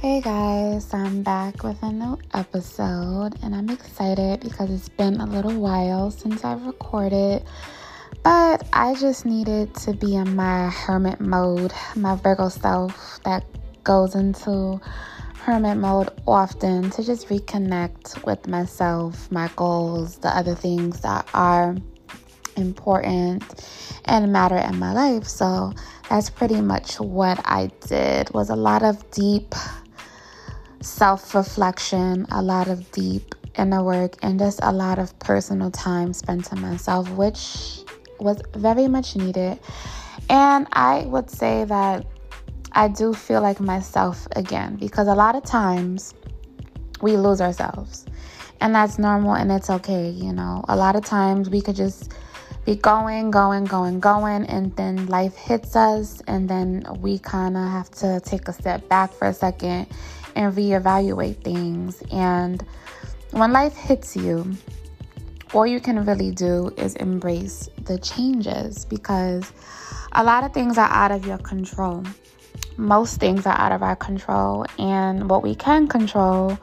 Hey guys, I'm back with a new episode and I'm excited because it's been a little while since I've recorded. But I just needed to be in my hermit mode, my Virgo self that goes into hermit mode often to just reconnect with myself, my goals, the other things that are important and matter in my life. So that's pretty much what I did was a lot of deep self-reflection, a lot of deep inner work and just a lot of personal time spent to myself, which was very much needed. And I would say that I do feel like myself again because a lot of times we lose ourselves. And that's normal and it's okay, you know. A lot of times we could just be going, going, going, going, and then life hits us, and then we kind of have to take a step back for a second and reevaluate things. And when life hits you, all you can really do is embrace the changes because a lot of things are out of your control. Most things are out of our control, and what we can control,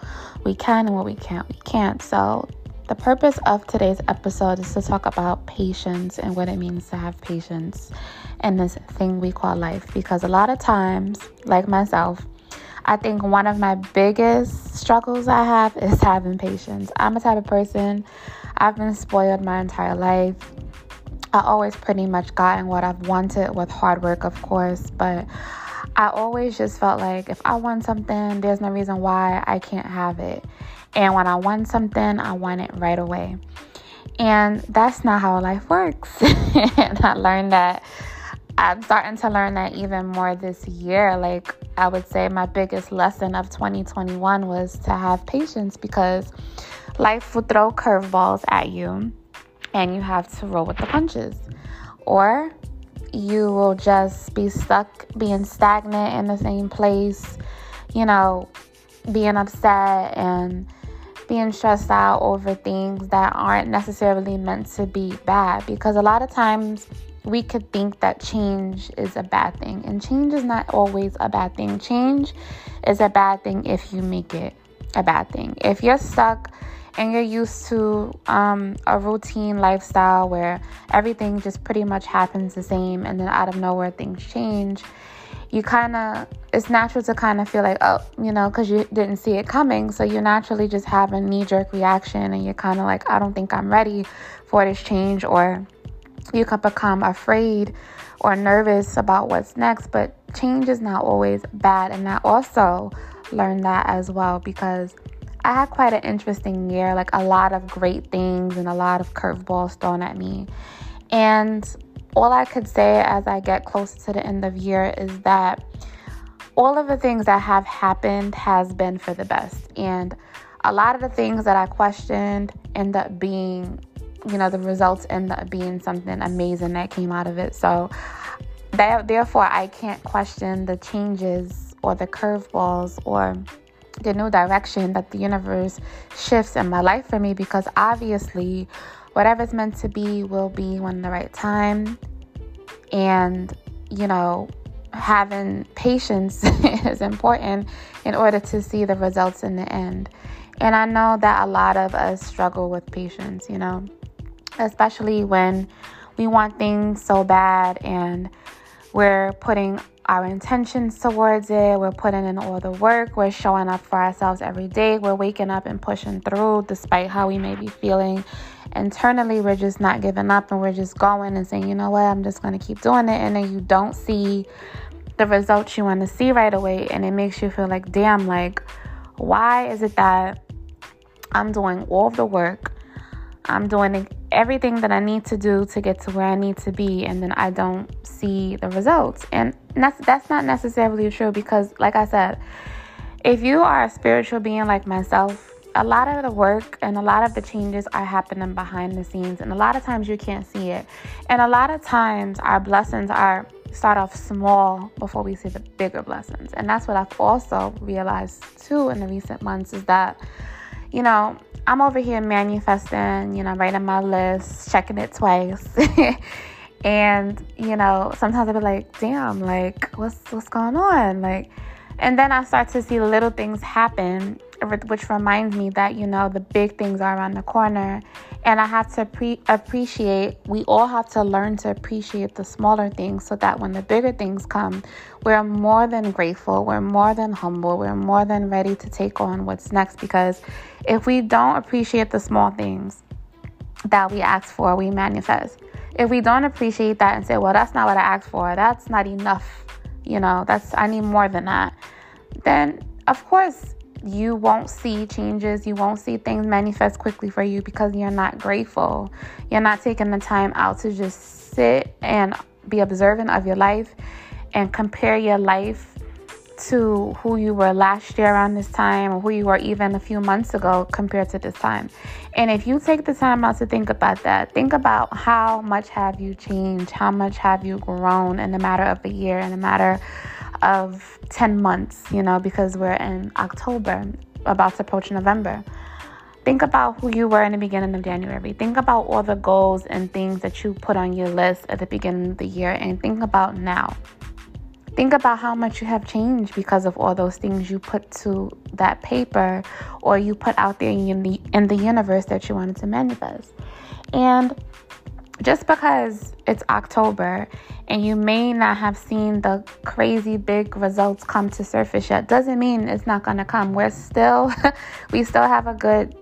we can, and what we can't, we can't. So, the purpose of today's episode is to talk about patience and what it means to have patience in this thing we call life. Because a lot of times, like myself, I think one of my biggest struggles I have is having patience. I'm a type of person, I've been spoiled my entire life. I always pretty much gotten what I've wanted with hard work, of course, but I always just felt like if I want something, there's no reason why I can't have it. And when I want something, I want it right away. And that's not how life works. and I learned that I'm starting to learn that even more this year. Like, I would say my biggest lesson of 2021 was to have patience because life will throw curveballs at you and you have to roll with the punches. Or you will just be stuck being stagnant in the same place, you know, being upset and being stressed out over things that aren't necessarily meant to be bad because a lot of times we could think that change is a bad thing, and change is not always a bad thing. Change is a bad thing if you make it a bad thing. If you're stuck and you're used to um, a routine lifestyle where everything just pretty much happens the same, and then out of nowhere things change, you kind of, it's natural to kind of feel like, oh, you know, because you didn't see it coming. So you naturally just have a knee jerk reaction, and you're kind of like, I don't think I'm ready for this change, or you can become afraid or nervous about what's next, but change is not always bad. And I also learned that as well because I had quite an interesting year, like a lot of great things and a lot of curveballs thrown at me. And all I could say as I get closer to the end of year is that all of the things that have happened has been for the best. And a lot of the things that I questioned end up being you know, the results end up being something amazing that came out of it. So, that, therefore, I can't question the changes or the curveballs or the new direction that the universe shifts in my life for me because obviously, whatever's meant to be will be when the right time. And, you know, having patience is important in order to see the results in the end. And I know that a lot of us struggle with patience, you know especially when we want things so bad and we're putting our intentions towards it. We're putting in all the work. We're showing up for ourselves every day. We're waking up and pushing through despite how we may be feeling. Internally, we're just not giving up and we're just going and saying, you know what, I'm just going to keep doing it. And then you don't see the results you want to see right away. And it makes you feel like, damn, like, why is it that I'm doing all the work? I'm doing everything that I need to do to get to where I need to be, and then I don't see the results. And that's that's not necessarily true because, like I said, if you are a spiritual being like myself, a lot of the work and a lot of the changes are happening behind the scenes, and a lot of times you can't see it. And a lot of times our blessings are start off small before we see the bigger blessings. And that's what I've also realized too in the recent months is that, you know, I'm over here manifesting, you know, writing my list, checking it twice. and, you know, sometimes I'll be like, damn, like, what's what's going on? Like, And then I start to see little things happen, which reminds me that, you know, the big things are around the corner. And I have to pre- appreciate, we all have to learn to appreciate the smaller things so that when the bigger things come, we're more than grateful, we're more than humble, we're more than ready to take on what's next. Because if we don't appreciate the small things that we ask for, we manifest. If we don't appreciate that and say, well, that's not what I asked for, that's not enough you know, that's I need more than that, then of course you won't see changes, you won't see things manifest quickly for you because you're not grateful. You're not taking the time out to just sit and be observant of your life and compare your life to who you were last year around this time or who you were even a few months ago compared to this time. And if you take the time out to think about that, think about how much have you changed, how much have you grown in a matter of a year, in a matter of 10 months, you know, because we're in October, about to approach November. Think about who you were in the beginning of January. Think about all the goals and things that you put on your list at the beginning of the year and think about now. Think about how much you have changed because of all those things you put to that paper or you put out there in the in the universe that you wanted to manifest. And just because it's October and you may not have seen the crazy big results come to surface yet doesn't mean it's not going to come. We're still, we still have a good,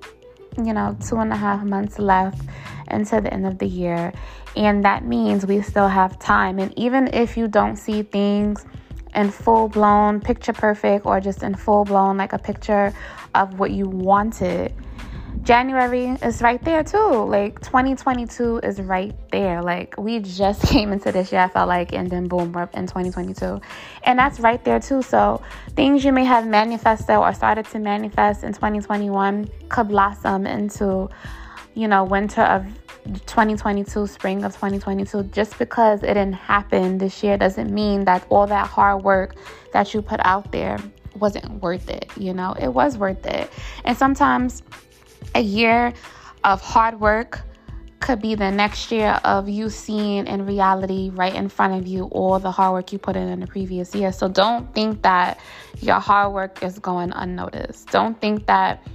you know, two and a half months left until the end of the year. And that means we still have time. And even if you don't see things in full blown, picture perfect, or just in full blown, like a picture of what you wanted, January is right there too. Like 2022 is right there. Like we just came into this year, I felt like, and then boom, we're in 2022. And that's right there too. So things you may have manifested or started to manifest in 2021 could blossom into, you know, winter of 2022, spring of 2022, just because it didn't happen this year doesn't mean that all that hard work that you put out there wasn't worth it. You know, it was worth it. And sometimes a year of hard work could be the next year of you seeing in reality right in front of you all the hard work you put in in the previous year. So don't think that your hard work is going unnoticed. Don't think that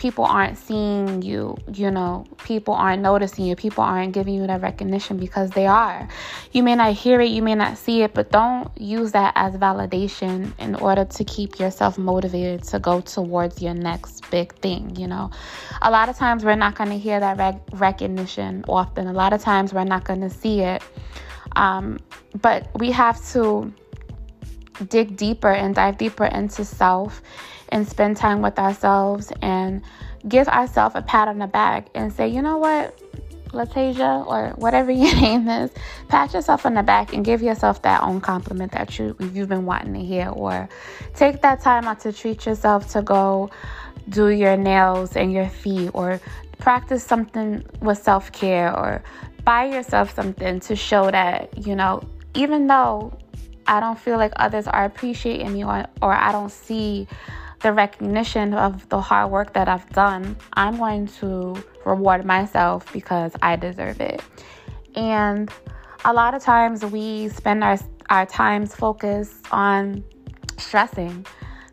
people aren't seeing you, you know, people aren't noticing you, people aren't giving you that recognition because they are. You may not hear it, you may not see it, but don't use that as validation in order to keep yourself motivated to go towards your next big thing, you know. A lot of times we're not going to hear that rec- recognition often, a lot of times we're not going to see it. Um, but we have to dig deeper and dive deeper into self and spend time with ourselves and give ourselves a pat on the back and say, you know what, Latasia, or whatever your name is, pat yourself on the back and give yourself that own compliment that you you've been wanting to hear, or take that time out to treat yourself to go do your nails and your feet, or practice something with self care, or buy yourself something to show that you know, even though I don't feel like others are appreciating me, or, or I don't see the recognition of the hard work that I've done, I'm going to reward myself because I deserve it. And a lot of times we spend our, our times focused on stressing,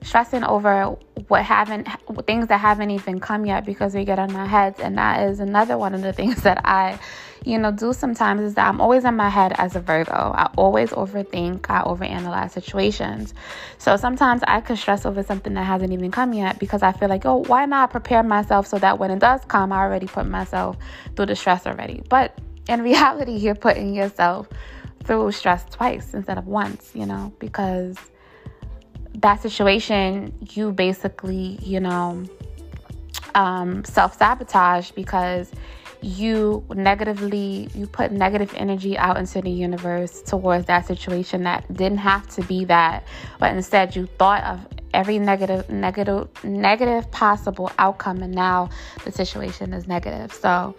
stressing over what haven't things that haven't even come yet because we get on our heads and that is another one of the things that I you know, do sometimes is that I'm always in my head as a Virgo. I always overthink, I overanalyze situations. So sometimes I could stress over something that hasn't even come yet because I feel like, oh, why not prepare myself so that when it does come, I already put myself through the stress already. But in reality, you're putting yourself through stress twice instead of once, you know, because that situation, you basically, you know, um, self sabotage because you negatively you put negative energy out into the universe towards that situation that didn't have to be that but instead you thought of every negative negative negative possible outcome and now the situation is negative. So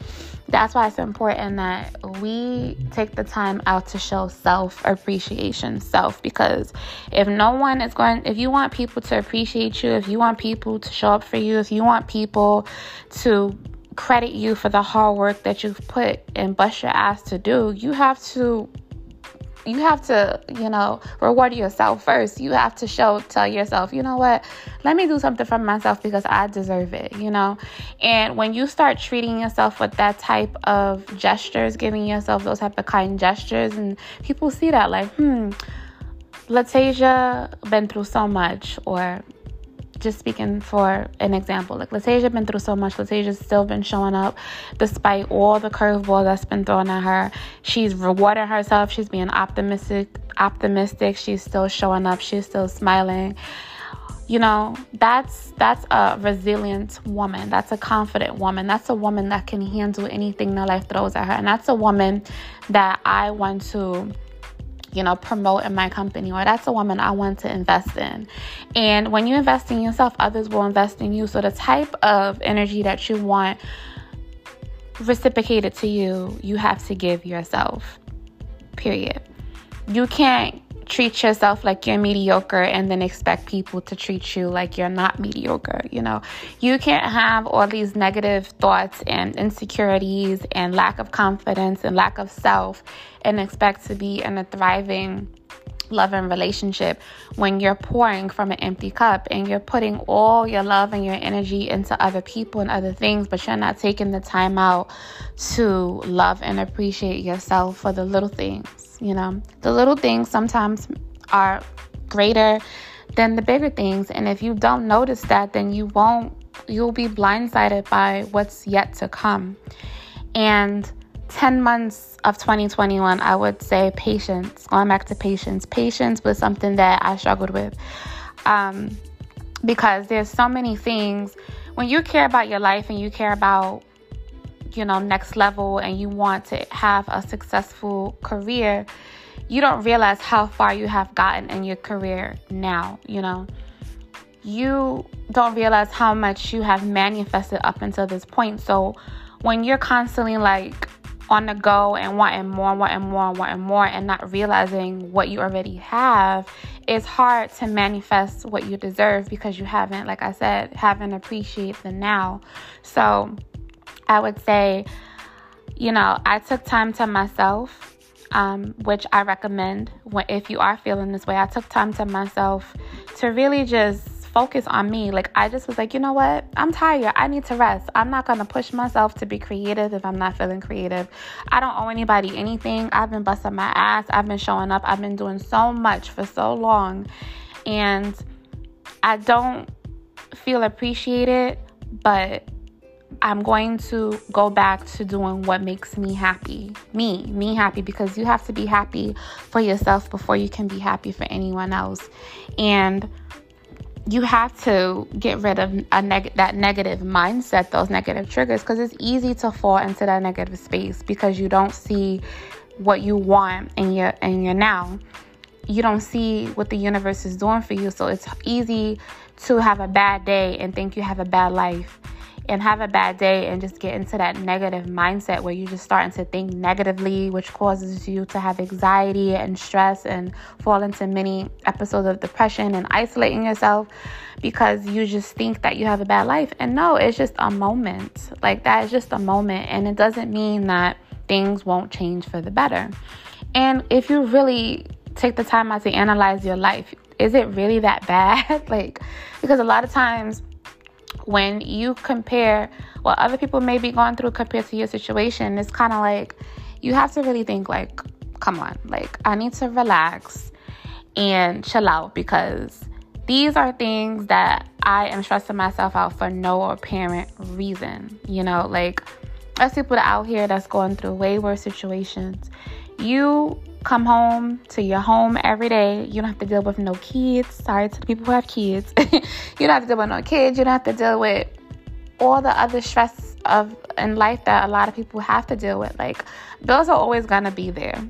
that's why it's important that we take the time out to show self appreciation self because if no one is going if you want people to appreciate you if you want people to show up for you if you want people to credit you for the hard work that you've put and bust your ass to do, you have to you have to, you know, reward yourself first. You have to show tell yourself, you know what? Let me do something for myself because I deserve it, you know? And when you start treating yourself with that type of gestures, giving yourself those type of kind gestures and people see that like, hmm, Latasia been through so much or just speaking for an example, like Latasia been through so much. Latasia's still been showing up despite all the curveballs that's been thrown at her. She's rewarding herself. She's being optimistic. Optimistic. She's still showing up. She's still smiling. You know, that's that's a resilient woman. That's a confident woman. That's a woman that can handle anything that life throws at her. And that's a woman that I want to you know, promote in my company, or that's a woman I want to invest in. And when you invest in yourself, others will invest in you. So the type of energy that you want reciprocated to you, you have to give yourself. Period. You can't treat yourself like you're mediocre and then expect people to treat you like you're not mediocre. You know, you can't have all these negative thoughts and insecurities and lack of confidence and lack of self and expect to be in a thriving loving relationship when you're pouring from an empty cup and you're putting all your love and your energy into other people and other things, but you're not taking the time out to love and appreciate yourself for the little things. You know, the little things sometimes are greater than the bigger things. And if you don't notice that, then you won't, you'll be blindsided by what's yet to come. And 10 months of 2021, I would say patience, going back to patience. Patience was something that I struggled with. Um, because there's so many things when you care about your life and you care about you know, next level and you want to have a successful career, you don't realize how far you have gotten in your career now, you know. You don't realize how much you have manifested up until this point. So when you're constantly like on the go and wanting more, and wanting more, and wanting more, and not realizing what you already have, it's hard to manifest what you deserve because you haven't, like I said, haven't appreciated the now. So I would say, you know, I took time to myself, um, which I recommend if you are feeling this way. I took time to myself to really just focus on me. Like, I just was like, you know what? I'm tired. I need to rest. I'm not going to push myself to be creative if I'm not feeling creative. I don't owe anybody anything. I've been busting my ass. I've been showing up. I've been doing so much for so long. And I don't feel appreciated, but I'm going to go back to doing what makes me happy. Me, me happy because you have to be happy for yourself before you can be happy for anyone else. And you have to get rid of a neg- that negative mindset, those negative triggers, because it's easy to fall into that negative space because you don't see what you want in your in your now. You don't see what the universe is doing for you, so it's easy to have a bad day and think you have a bad life and have a bad day and just get into that negative mindset where you're just starting to think negatively, which causes you to have anxiety and stress and fall into many episodes of depression and isolating yourself because you just think that you have a bad life. And no, it's just a moment. Like that is just a moment. And it doesn't mean that things won't change for the better. And if you really take the time out to analyze your life, is it really that bad? like, because a lot of times, when you compare what other people may be going through compared to your situation, it's kind of like you have to really think like, come on, like I need to relax and chill out because these are things that I am stressing myself out for no apparent reason. You know, like there's people out here that's going through way worse situations. You come home to your home every day. You don't have to deal with no kids. Sorry to the people who have kids. you don't have to deal with no kids. You don't have to deal with all the other stress of in life that a lot of people have to deal with. Like bills are always gonna be there.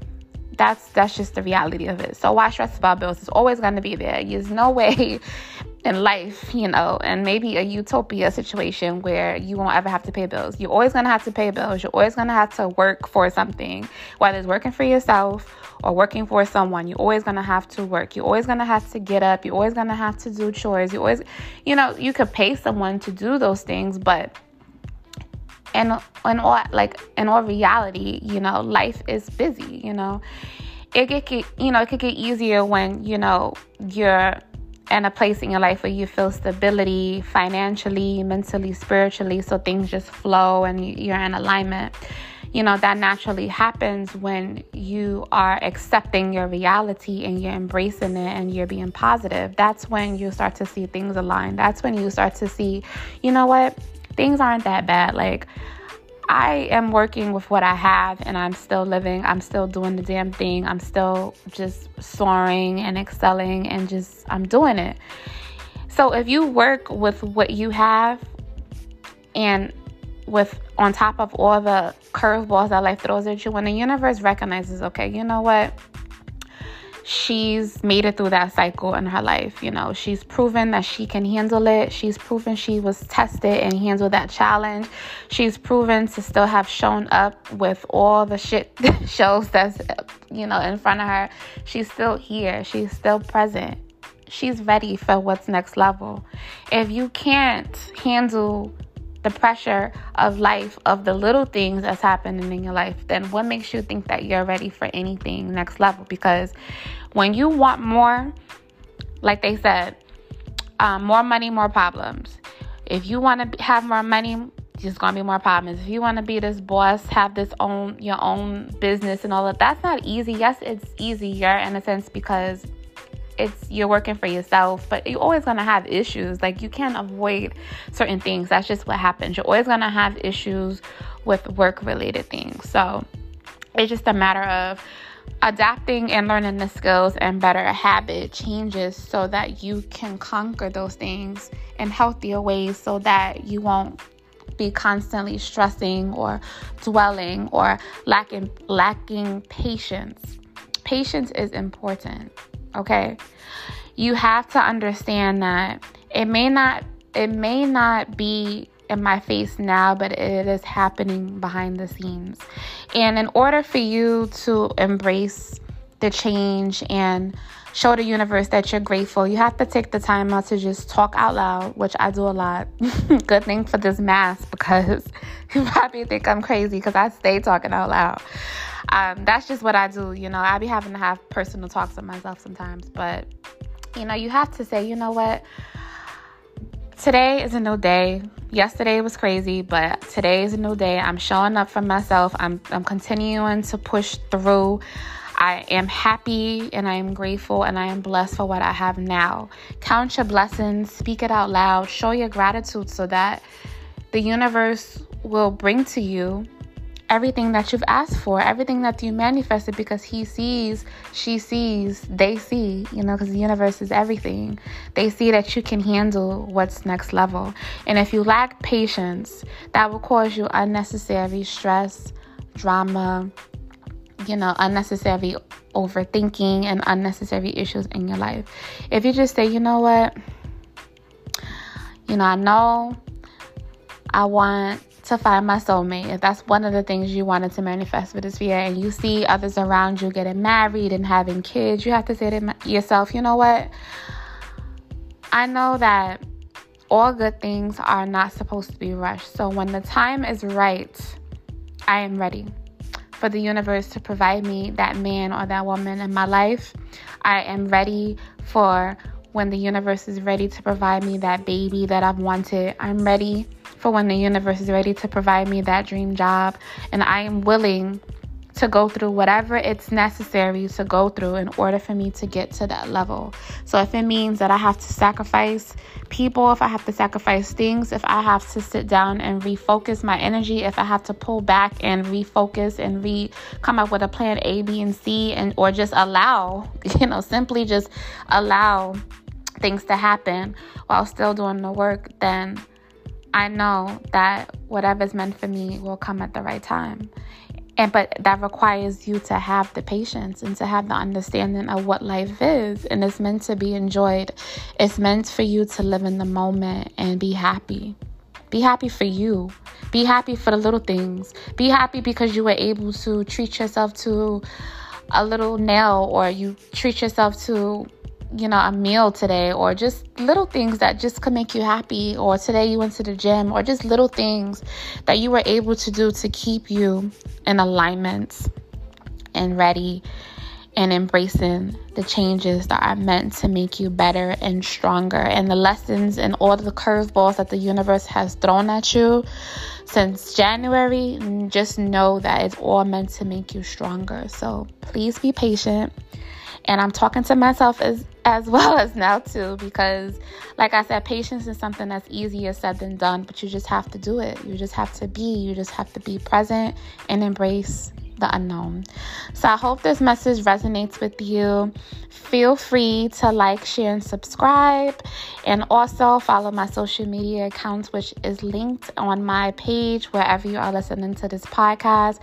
That's that's just the reality of it. So why stress about bills? It's always gonna be there. There's no way in life, you know, and maybe a utopia situation where you won't ever have to pay bills. You're always going to have to pay bills. You're always going to have to work for something, whether it's working for yourself or working for someone. You're always going to have to work. You're always going to have to get up. You're always going to have to do chores. You always, you know, you could pay someone to do those things, but in in all like in all reality, you know, life is busy, you know. it get you know it could get easier when you know you're in a place in your life where you feel stability financially, mentally, spiritually, so things just flow and you're in alignment. You know, that naturally happens when you are accepting your reality and you're embracing it and you're being positive. That's when you start to see things align. That's when you start to see, you know what, things aren't that bad. Like, I am working with what I have and I'm still living. I'm still doing the damn thing. I'm still just soaring and excelling and just, I'm doing it. So if you work with what you have and with on top of all the curveballs that life throws at you, when the universe recognizes, okay, you know what? She's made it through that cycle in her life. You know, she's proven that she can handle it. She's proven she was tested and handled that challenge. She's proven to still have shown up with all the shit shows that's, you know, in front of her. She's still here. She's still present. She's ready for what's next level. If you can't handle the pressure of life, of the little things that's happening in your life, then what makes you think that you're ready for anything next level? Because when you want more, like they said, um, more money, more problems. If you want to have more money, there's gonna be more problems. If you want to be this boss, have this own your own business and all that, that's not easy. Yes, it's easier in a sense because it's you're working for yourself, but you're always gonna have issues. Like you can't avoid certain things. That's just what happens. You're always gonna have issues with work related things. So it's just a matter of adapting and learning the skills and better habit changes so that you can conquer those things in healthier ways so that you won't be constantly stressing or dwelling or lacking lacking patience. Patience is important, okay? You have to understand that it may not it may not be in my face now, but it is happening behind the scenes. And in order for you to embrace the change and show the universe that you're grateful, you have to take the time out to just talk out loud, which I do a lot. Good thing for this mask because you probably think I'm crazy because I stay talking out loud. Um, that's just what I do. You know, I be having to have personal talks with myself sometimes, but you know, you have to say, you know what? Today is a new day. Yesterday was crazy, but today is a new day. I'm showing up for myself. I'm I'm continuing to push through. I am happy and I am grateful and I am blessed for what I have now. Count your blessings, speak it out loud, show your gratitude so that the universe will bring to you everything that you've asked for, everything that you manifested because he sees, she sees, they see, you know, because the universe is everything. They see that you can handle what's next level. And if you lack patience, that will cause you unnecessary stress, drama, you know, unnecessary overthinking and unnecessary issues in your life. If you just say, you know what, you know, I know I want to find my soulmate, if that's one of the things you wanted to manifest for this year, and you see others around you getting married and having kids, you have to say to yourself, you know what? I know that all good things are not supposed to be rushed. So when the time is right, I am ready for the universe to provide me that man or that woman in my life. I am ready for when the universe is ready to provide me that baby that I've wanted. I'm ready for when the universe is ready to provide me that dream job. And I am willing to go through whatever it's necessary to go through in order for me to get to that level. So if it means that I have to sacrifice people, if I have to sacrifice things, if I have to sit down and refocus my energy, if I have to pull back and refocus and re come up with a plan A, B, and C and or just allow, you know, simply just allow things to happen while still doing the work, then I know that whatever's meant for me will come at the right time. And but that requires you to have the patience and to have the understanding of what life is and it's meant to be enjoyed. It's meant for you to live in the moment and be happy. Be happy for you. Be happy for the little things. Be happy because you were able to treat yourself to a little nail or you treat yourself to you know, a meal today, or just little things that just could make you happy, or today you went to the gym, or just little things that you were able to do to keep you in alignment and ready and embracing the changes that are meant to make you better and stronger and the lessons and all the curveballs that the universe has thrown at you since January, mm, just know that it's all meant to make you stronger. So please be patient. And I'm talking to myself as as well as now too because like I said patience is something that's easier said than done, but you just have to do it. You just have to be, you just have to be present and embrace the unknown. So I hope this message resonates with you. Feel free to like, share, and subscribe. And also follow my social media accounts, which is linked on my page wherever you are listening to this podcast.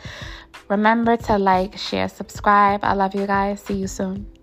Remember to like, share, subscribe. I love you guys. See you soon.